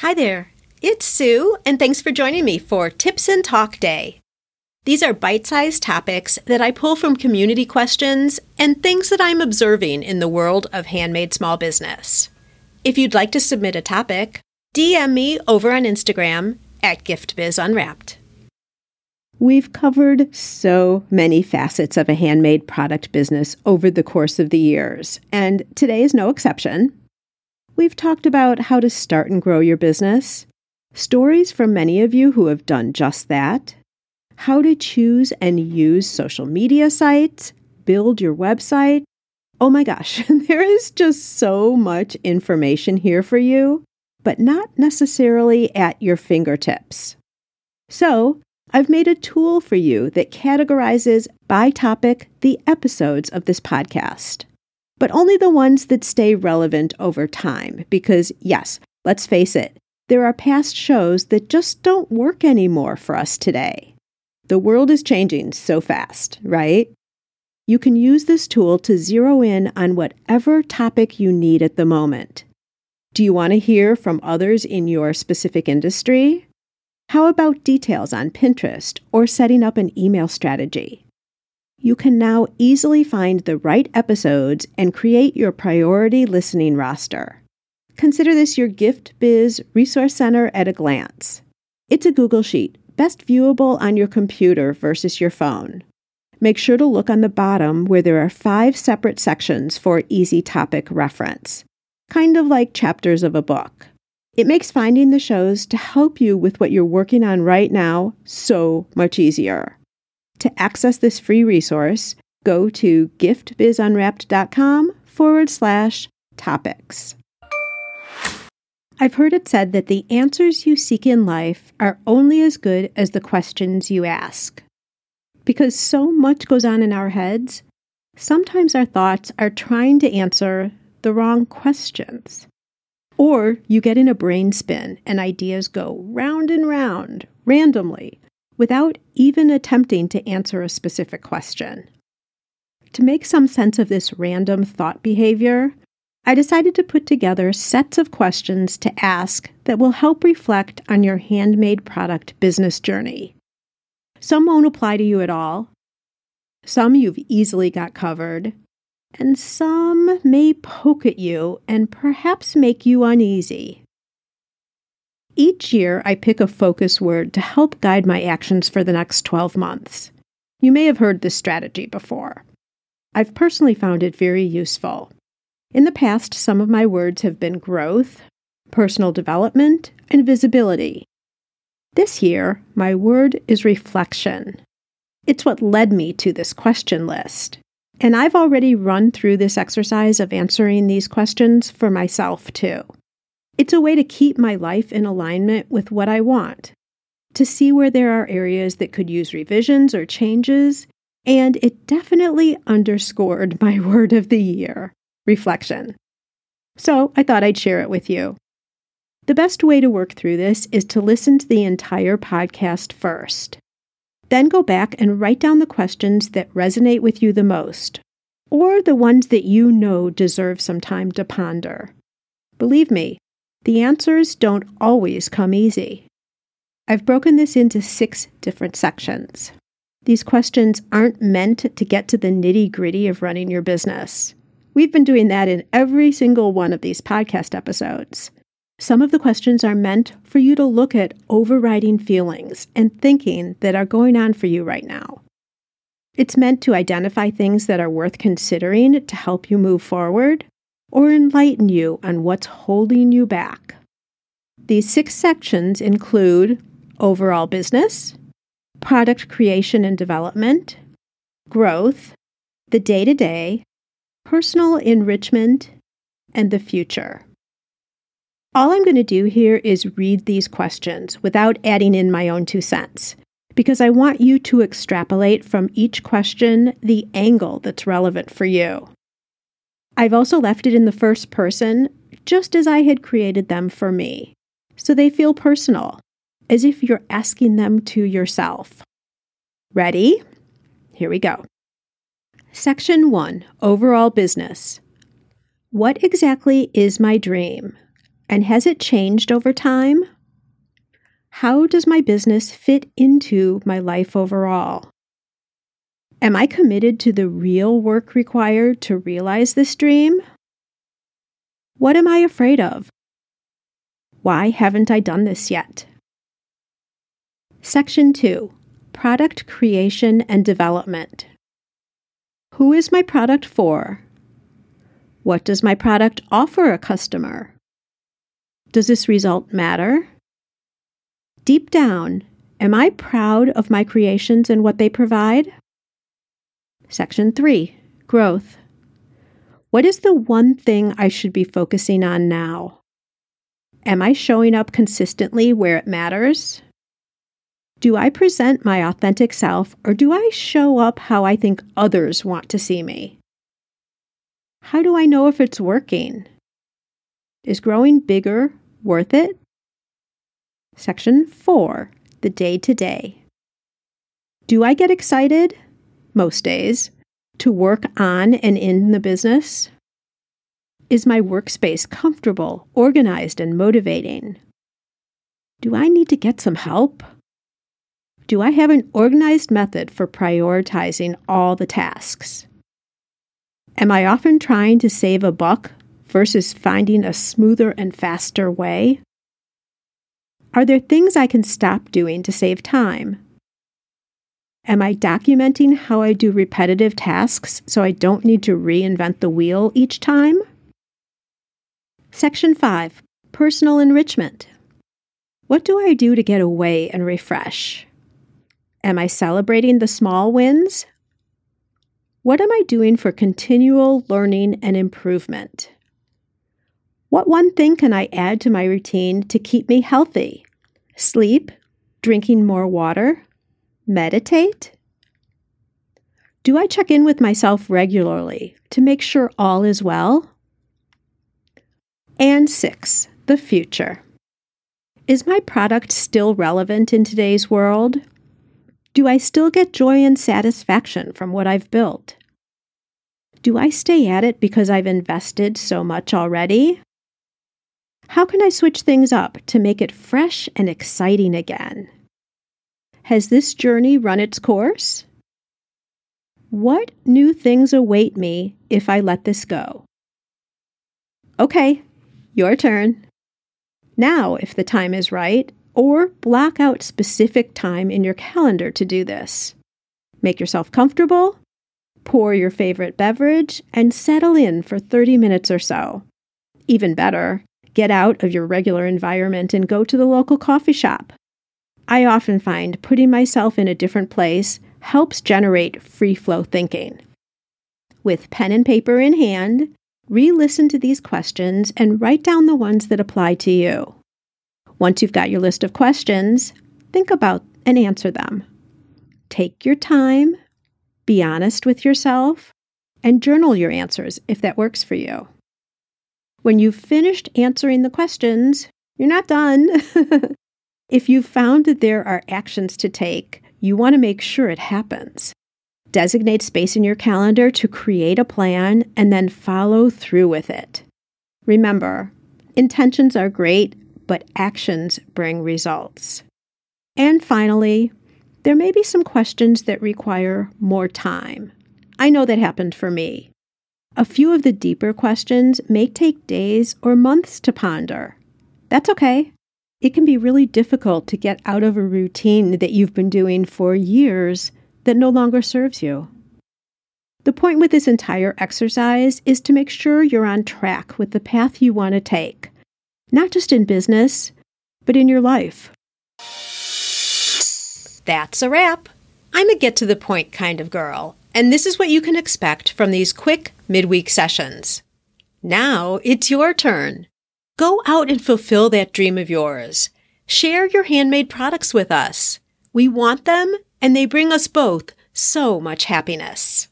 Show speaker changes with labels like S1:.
S1: Hi there, it's Sue, and thanks for joining me for Tips and Talk Day. These are bite sized topics that I pull from community questions and things that I'm observing in the world of handmade small business. If you'd like to submit a topic, DM me over on Instagram at GiftBizUnwrapped. We've covered so many facets of a handmade product business over the course of the years, and today is no exception. We've talked about how to start and grow your business, stories from many of you who have done just that, how to choose and use social media sites, build your website. Oh my gosh, there is just so much information here for you, but not necessarily at your fingertips. So, I've made a tool for you that categorizes by topic the episodes of this podcast but only the ones that stay relevant over time. Because, yes, let's face it, there are past shows that just don't work anymore for us today. The world is changing so fast, right? You can use this tool to zero in on whatever topic you need at the moment. Do you want to hear from others in your specific industry? How about details on Pinterest or setting up an email strategy? You can now easily find the right episodes and create your priority listening roster. Consider this your Gift Biz Resource Center at a glance. It's a Google Sheet, best viewable on your computer versus your phone. Make sure to look on the bottom where there are five separate sections for easy topic reference, kind of like chapters of a book. It makes finding the shows to help you with what you're working on right now so much easier. To access this free resource, go to giftbizunwrapped.com forward slash topics. I've heard it said that the answers you seek in life are only as good as the questions you ask. Because so much goes on in our heads, sometimes our thoughts are trying to answer the wrong questions. Or you get in a brain spin and ideas go round and round randomly without even attempting to answer a specific question. To make some sense of this random thought behavior, I decided to put together sets of questions to ask that will help reflect on your handmade product business journey. Some won't apply to you at all, some you've easily got covered, and some may poke at you and perhaps make you uneasy. Each year, I pick a focus word to help guide my actions for the next 12 months. You may have heard this strategy before. I've personally found it very useful. In the past, some of my words have been growth, personal development, and visibility. This year, my word is reflection. It's what led me to this question list. And I've already run through this exercise of answering these questions for myself, too. It's a way to keep my life in alignment with what I want, to see where there are areas that could use revisions or changes, and it definitely underscored my word of the year reflection. So I thought I'd share it with you. The best way to work through this is to listen to the entire podcast first. Then go back and write down the questions that resonate with you the most, or the ones that you know deserve some time to ponder. Believe me, the answers don't always come easy. I've broken this into six different sections. These questions aren't meant to get to the nitty gritty of running your business. We've been doing that in every single one of these podcast episodes. Some of the questions are meant for you to look at overriding feelings and thinking that are going on for you right now. It's meant to identify things that are worth considering to help you move forward or enlighten you on what's holding you back. These six sections include overall business, product creation and development, growth, the day to day, personal enrichment, and the future. All I'm going to do here is read these questions without adding in my own two cents, because I want you to extrapolate from each question the angle that's relevant for you. I've also left it in the first person, just as I had created them for me, so they feel personal, as if you're asking them to yourself. Ready? Here we go. Section 1 Overall Business. What exactly is my dream? And has it changed over time? How does my business fit into my life overall? Am I committed to the real work required to realize this dream? What am I afraid of? Why haven't I done this yet? Section 2 Product Creation and Development. Who is my product for? What does my product offer a customer? Does this result matter? Deep down, am I proud of my creations and what they provide? Section 3 Growth. What is the one thing I should be focusing on now? Am I showing up consistently where it matters? Do I present my authentic self or do I show up how I think others want to see me? How do I know if it's working? Is growing bigger worth it? Section 4 The Day to Day. Do I get excited? Most days to work on and in the business? Is my workspace comfortable, organized, and motivating? Do I need to get some help? Do I have an organized method for prioritizing all the tasks? Am I often trying to save a buck versus finding a smoother and faster way? Are there things I can stop doing to save time? Am I documenting how I do repetitive tasks so I don't need to reinvent the wheel each time? Section 5 Personal Enrichment. What do I do to get away and refresh? Am I celebrating the small wins? What am I doing for continual learning and improvement? What one thing can I add to my routine to keep me healthy? Sleep? Drinking more water? Meditate? Do I check in with myself regularly to make sure all is well? And six, the future. Is my product still relevant in today's world? Do I still get joy and satisfaction from what I've built? Do I stay at it because I've invested so much already? How can I switch things up to make it fresh and exciting again? Has this journey run its course? What new things await me if I let this go? Okay, your turn. Now, if the time is right, or block out specific time in your calendar to do this. Make yourself comfortable, pour your favorite beverage, and settle in for 30 minutes or so. Even better, get out of your regular environment and go to the local coffee shop. I often find putting myself in a different place helps generate free flow thinking. With pen and paper in hand, re listen to these questions and write down the ones that apply to you. Once you've got your list of questions, think about and answer them. Take your time, be honest with yourself, and journal your answers if that works for you. When you've finished answering the questions, you're not done. If you've found that there are actions to take, you want to make sure it happens. Designate space in your calendar to create a plan and then follow through with it. Remember, intentions are great, but actions bring results. And finally, there may be some questions that require more time. I know that happened for me. A few of the deeper questions may take days or months to ponder. That's okay it can be really difficult to get out of a routine that you've been doing for years that no longer serves you. The point with this entire exercise is to make sure you're on track with the path you want to take, not just in business, but in your life. That's a wrap. I'm a get to the point kind of girl, and this is what you can expect from these quick midweek sessions. Now it's your turn. Go out and fulfill that dream of yours. Share your handmade products with us. We want them, and they bring us both so much happiness.